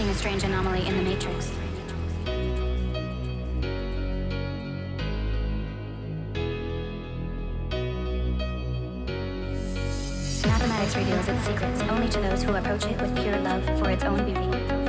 detecting a strange anomaly in the matrix. Mathematics reveals its secrets only to those who approach it with pure love for its own beauty.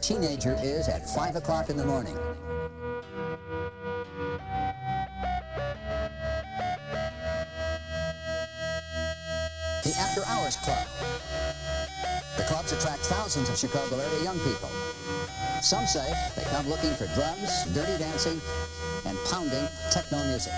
teenager is at 5 o'clock in the morning. The After Hours Club. The clubs attract thousands of Chicago area young people. Some say they come looking for drums, dirty dancing, and pounding techno music.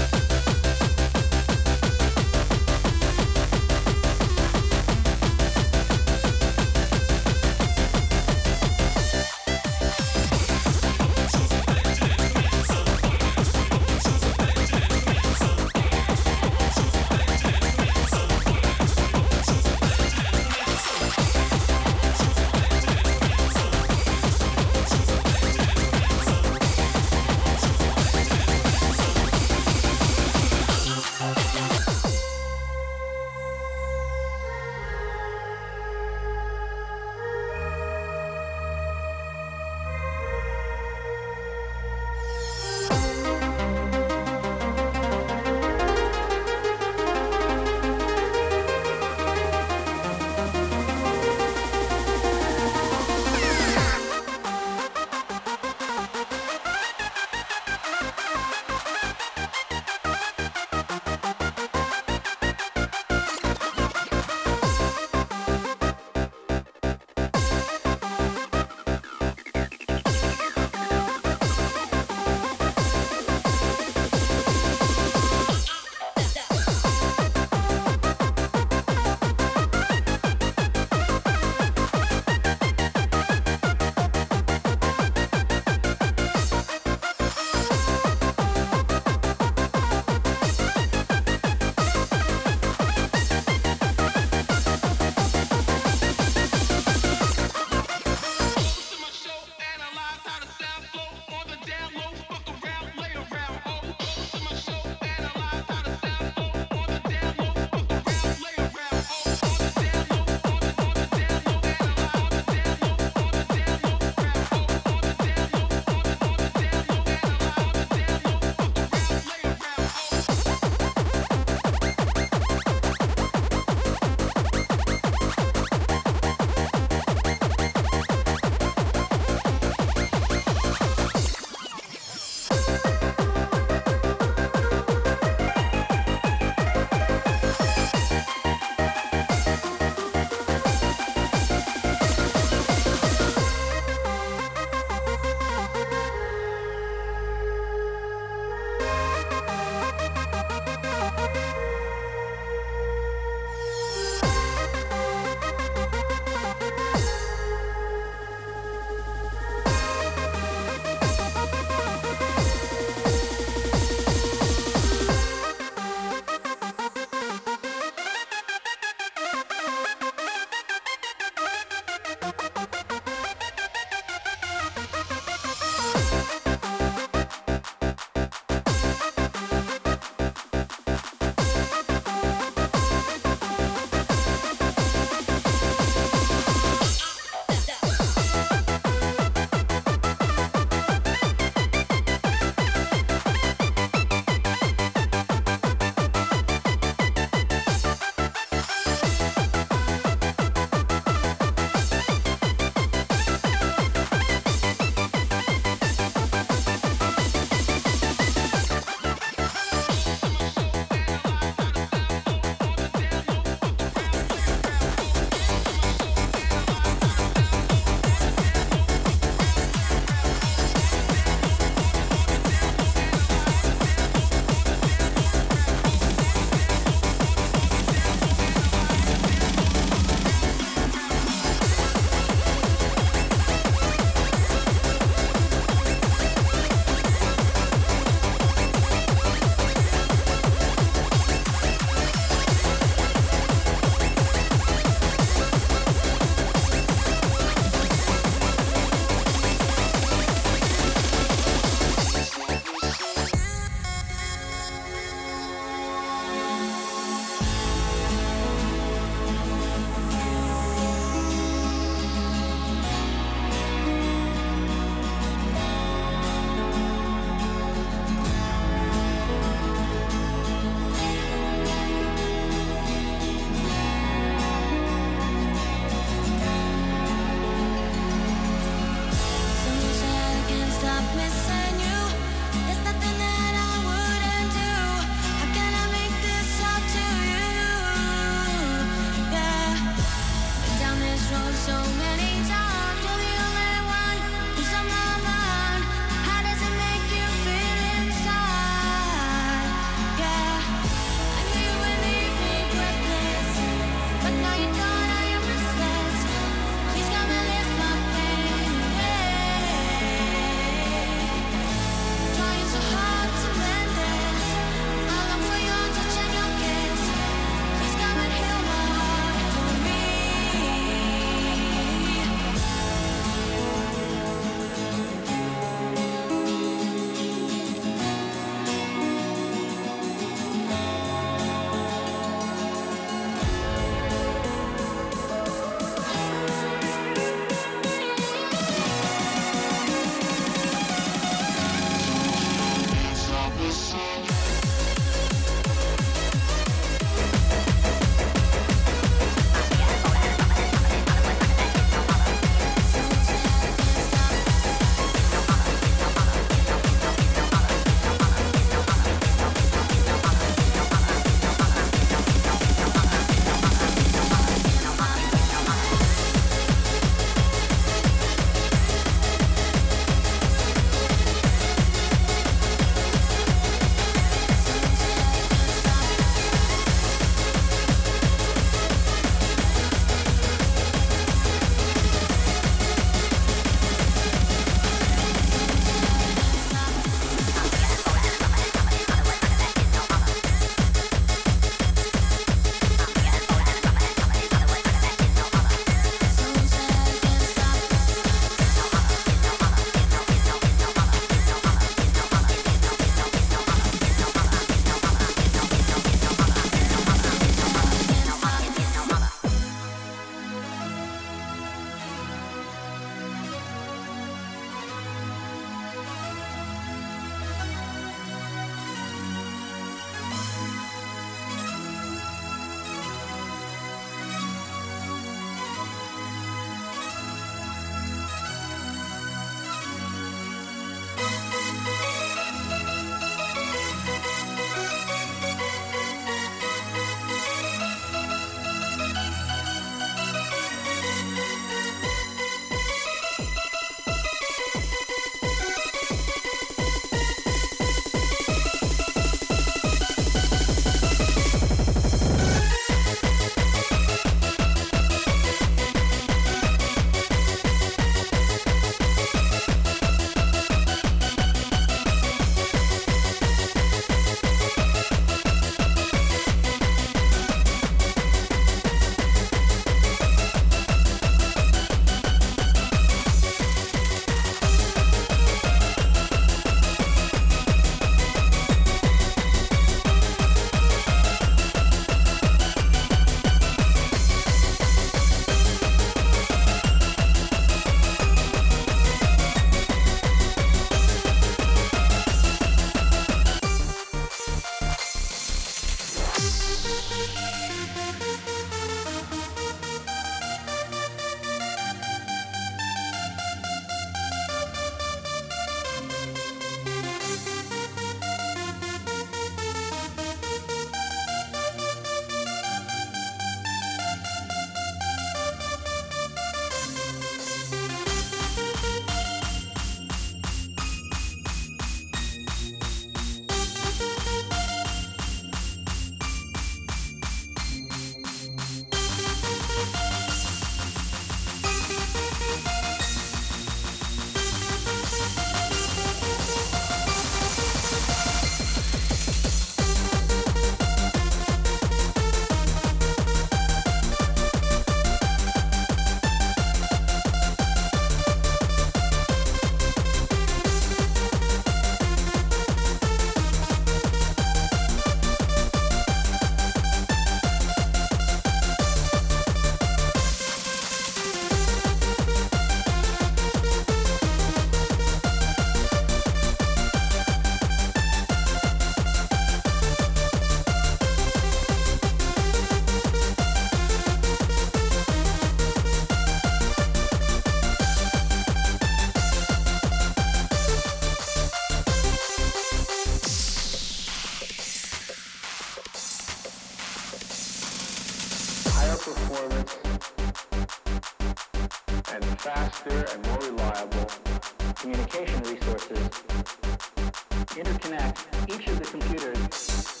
Interconnect each of the computers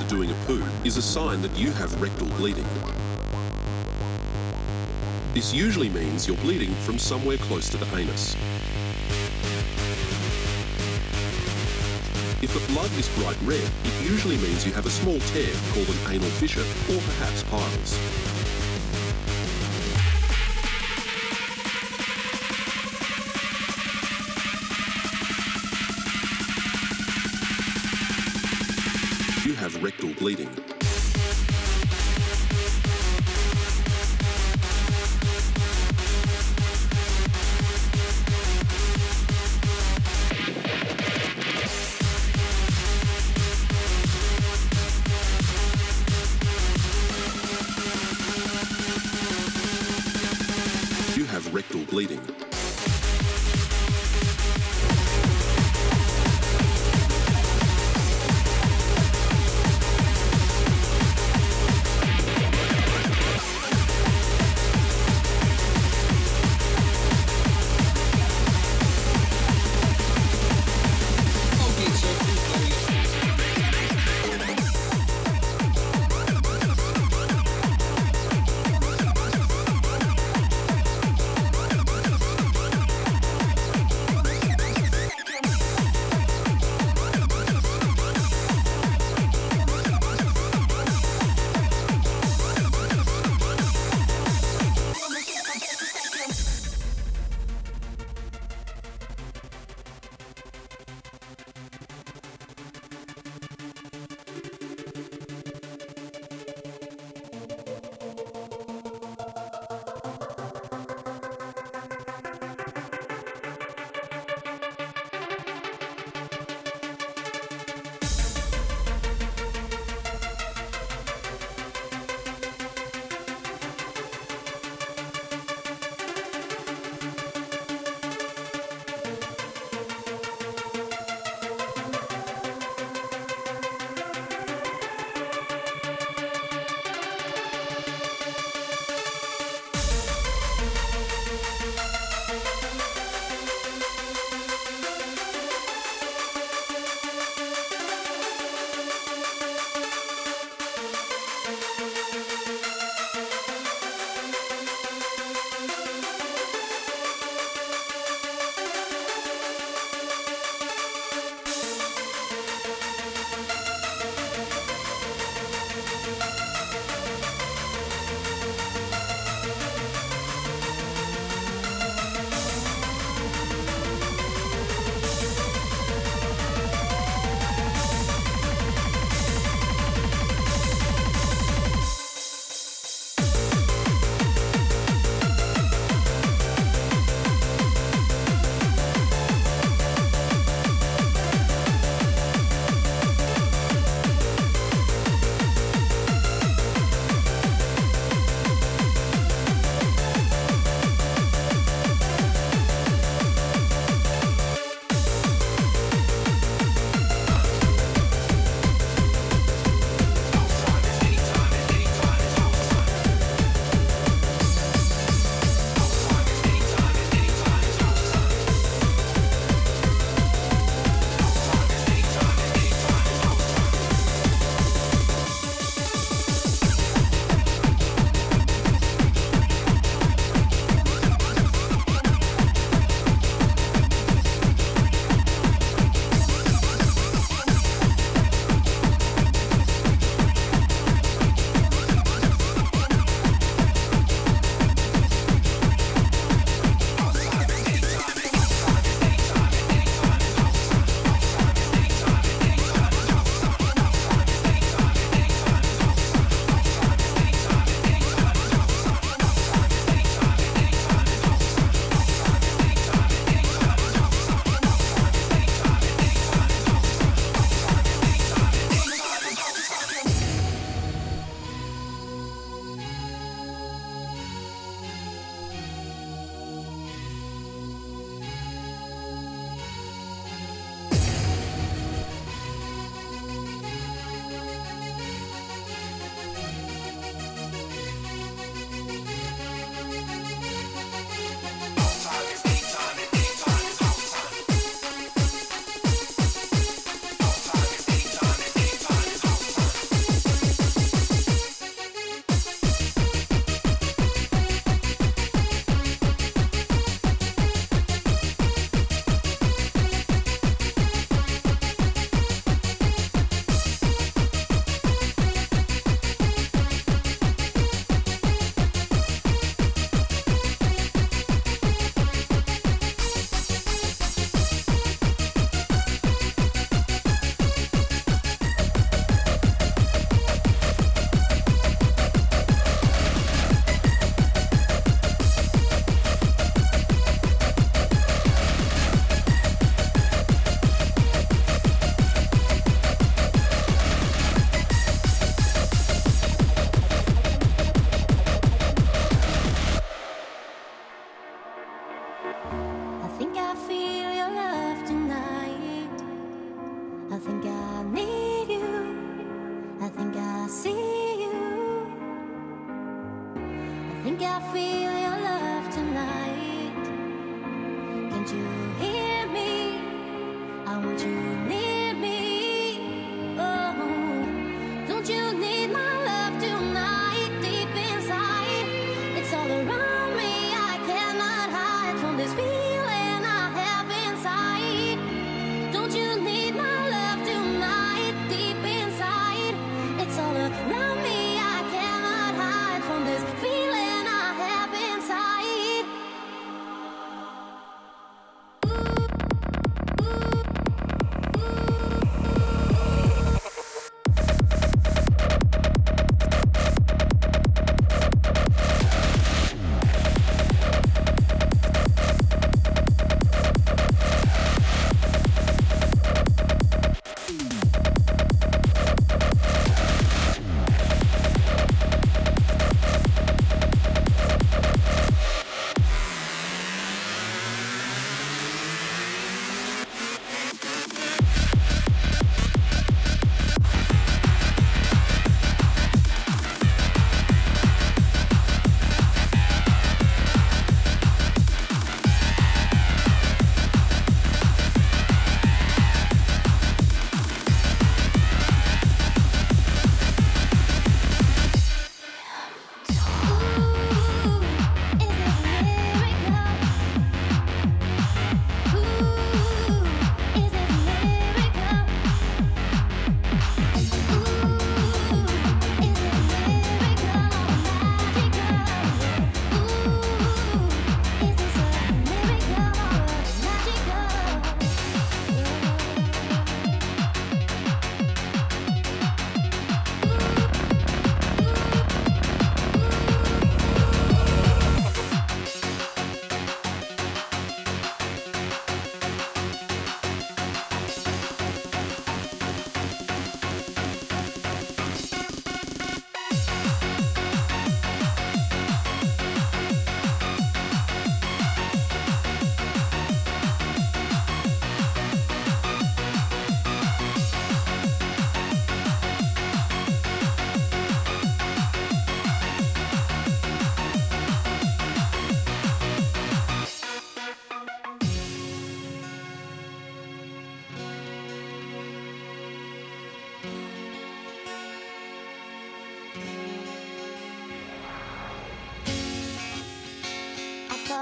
after doing a poo is a sign that you have rectal bleeding. This usually means you're bleeding from somewhere close to the anus. If the blood is bright red, it usually means you have a small tear called an anal fissure or perhaps piles. Bleeding.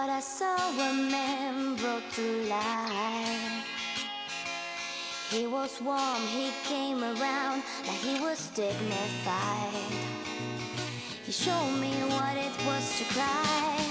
But I saw a man brought to life. He was warm, he came around like he was dignified. He showed me what it was to cry.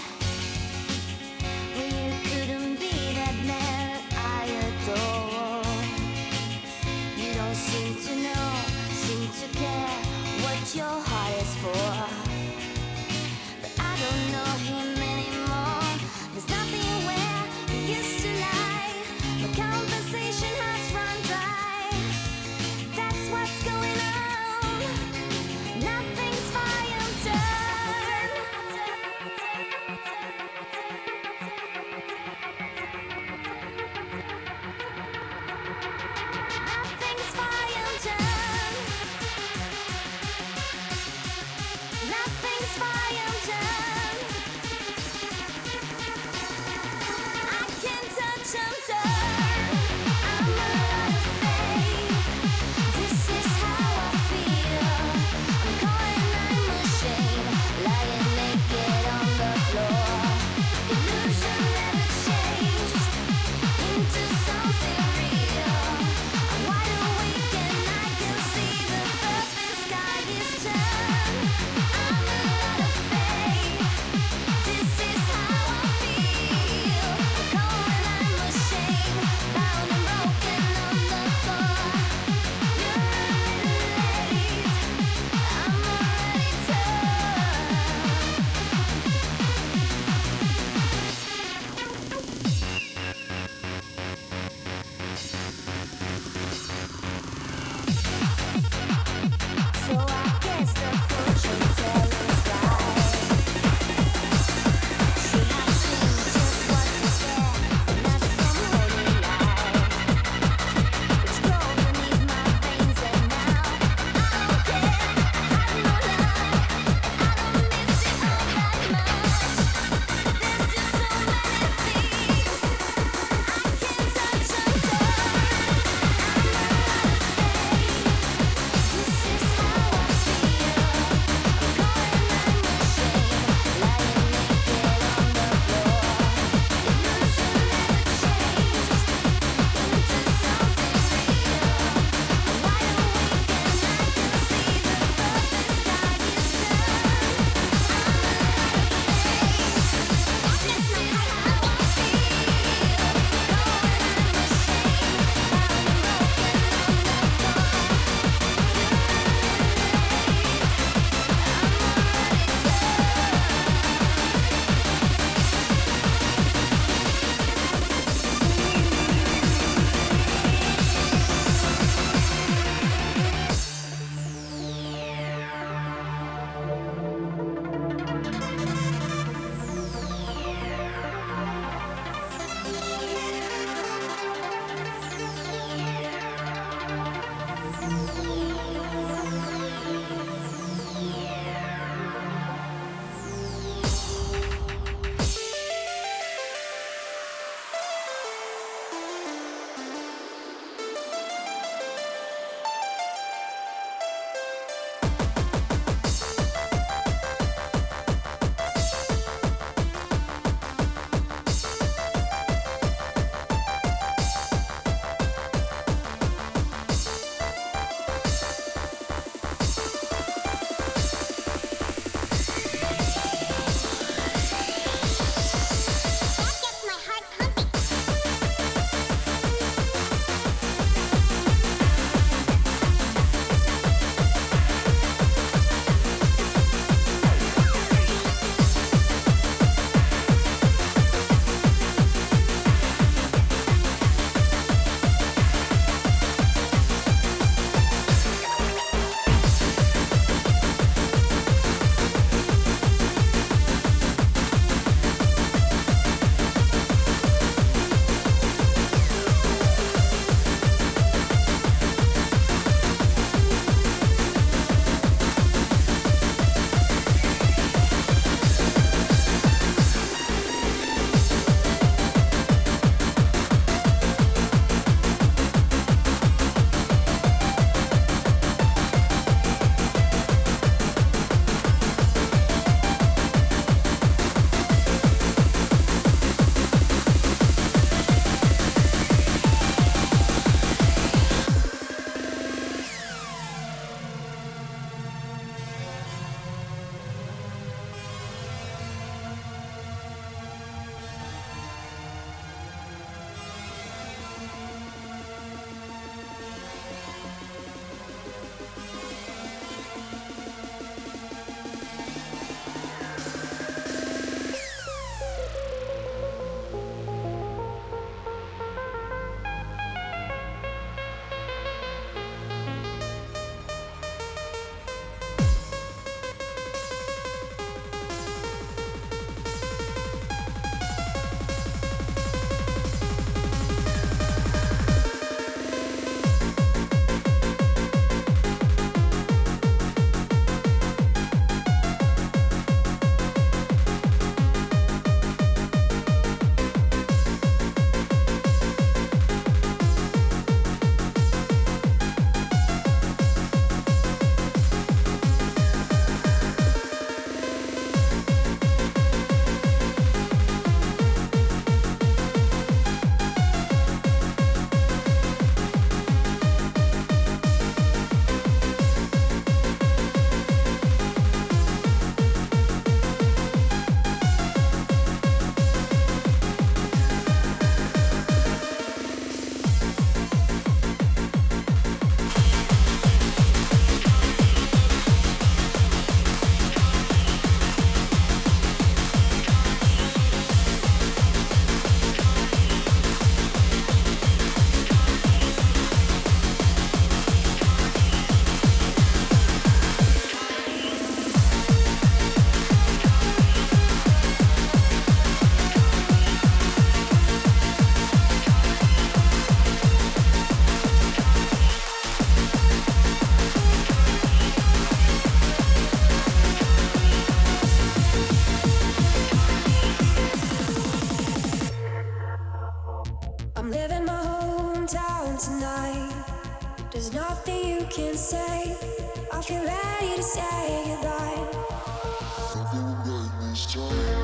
Living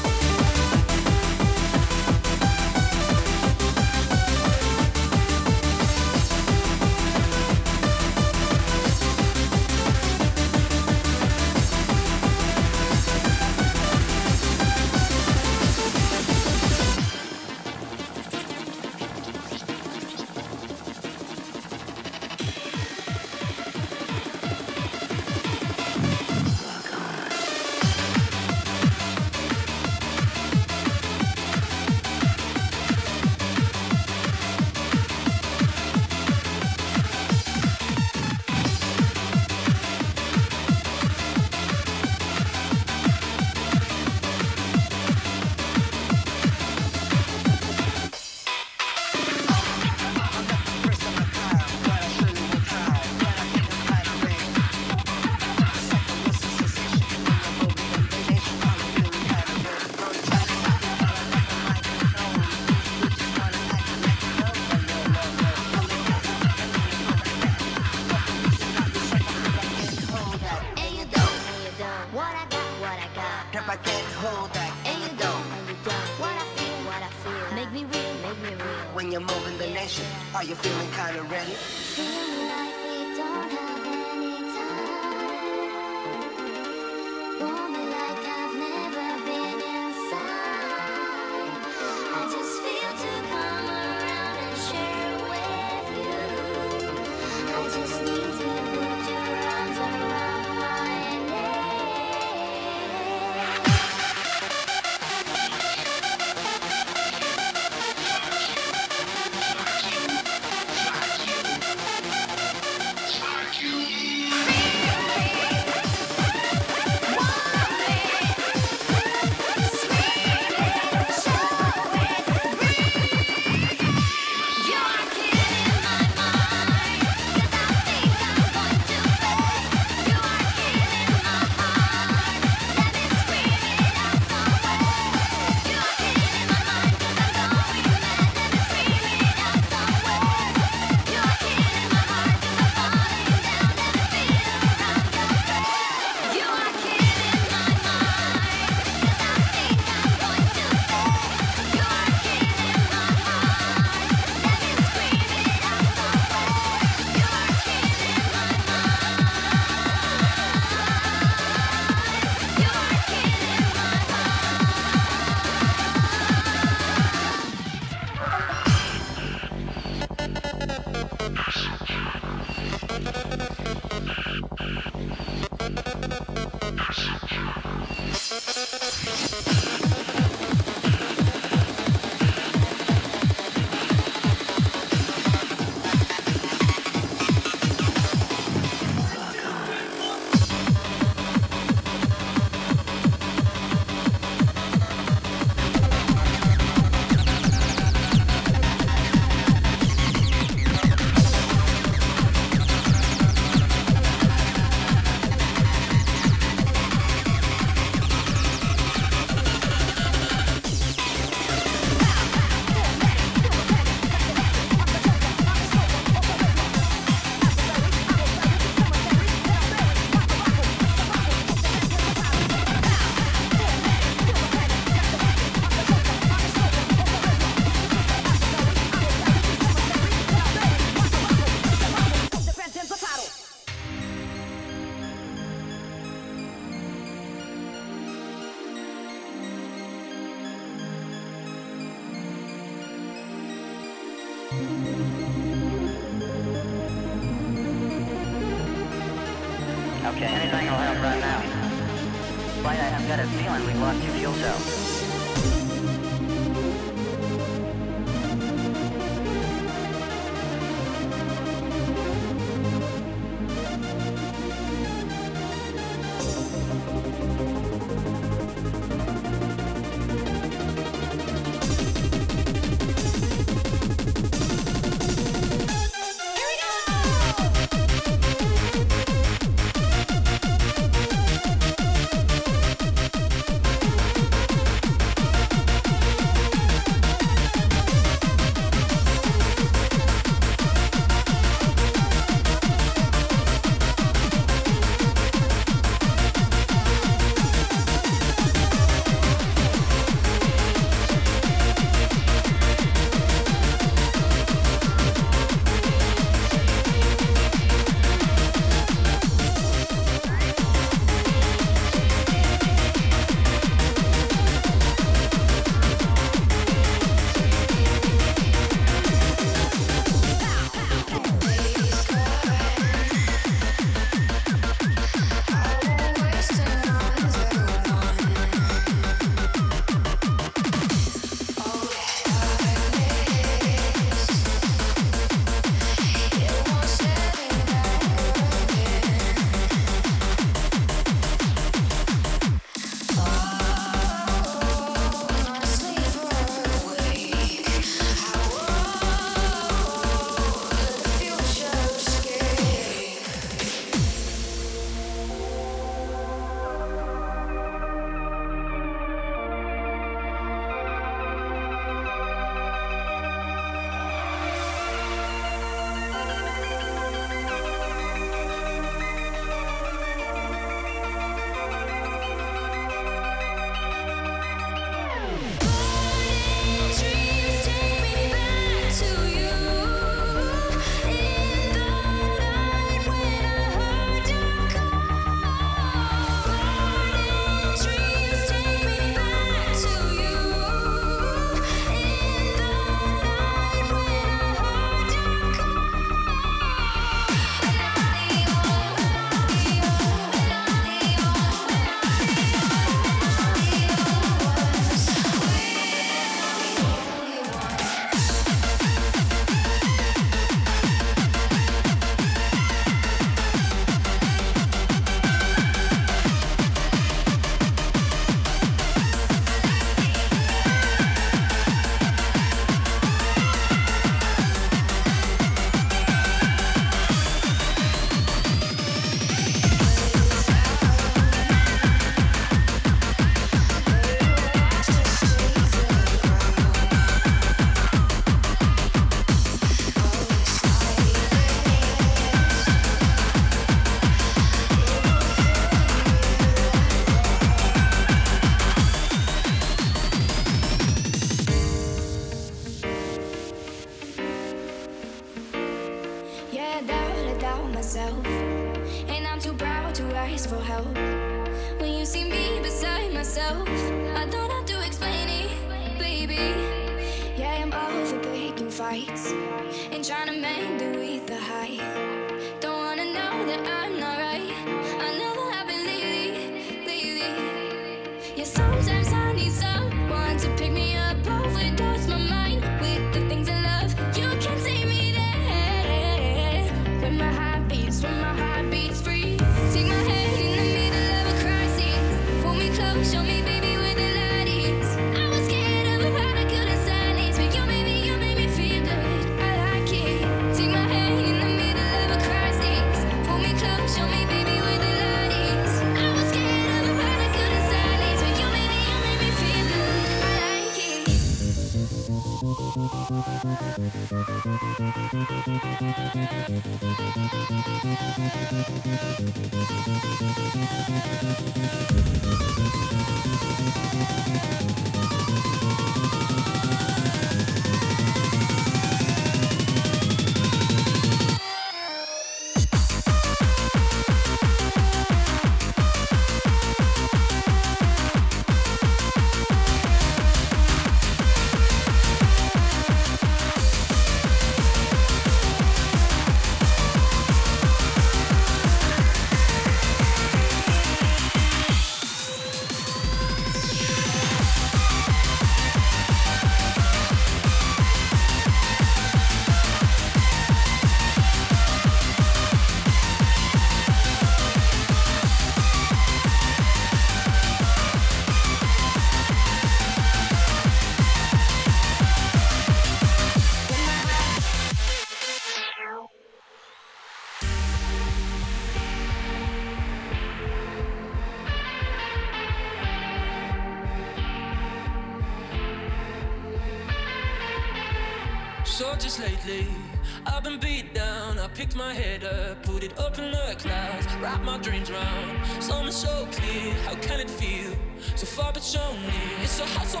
lift my head up, put it up in the clouds, wrap my dreams round. Something so clear, how can it feel? So far but so near. It's so hot, so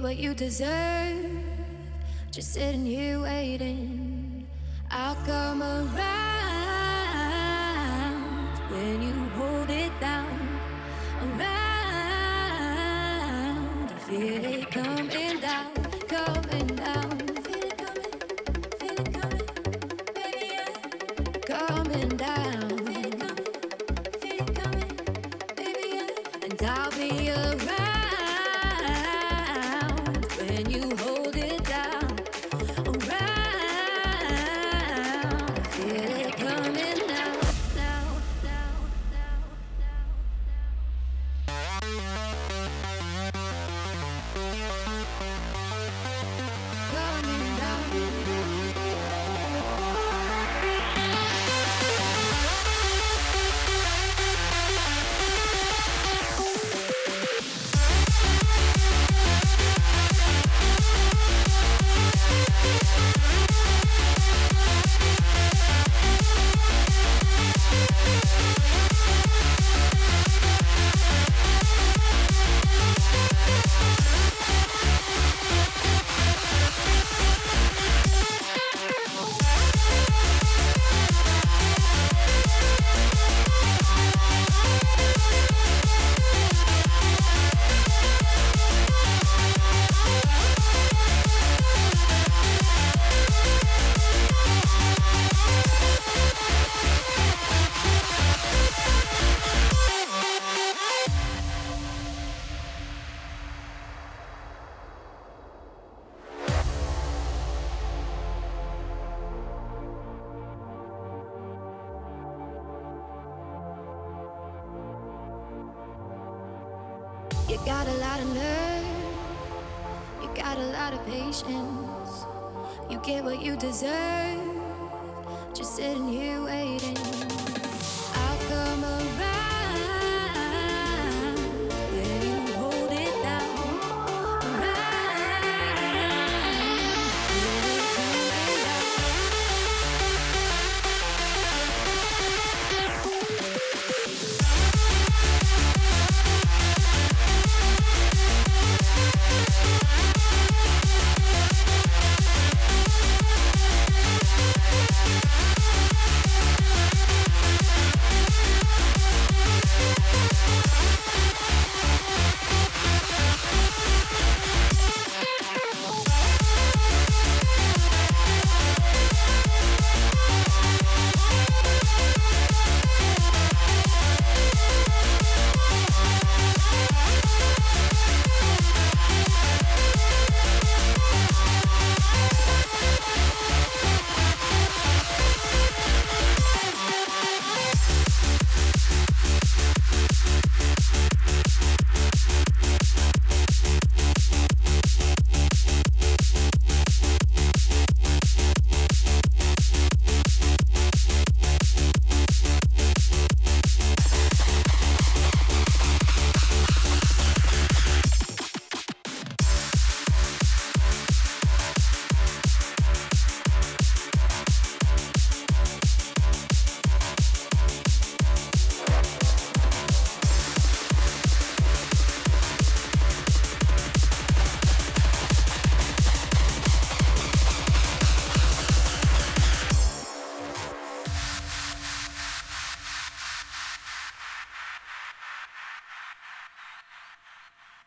get what you deserve. Just sitting here waiting. I'll come around when you hold it down. Around, I feel it coming down, coming down. Feel it coming, feel it coming, baby. Coming down. Feel it coming, feel it coming, baby, yeah. And I'll be around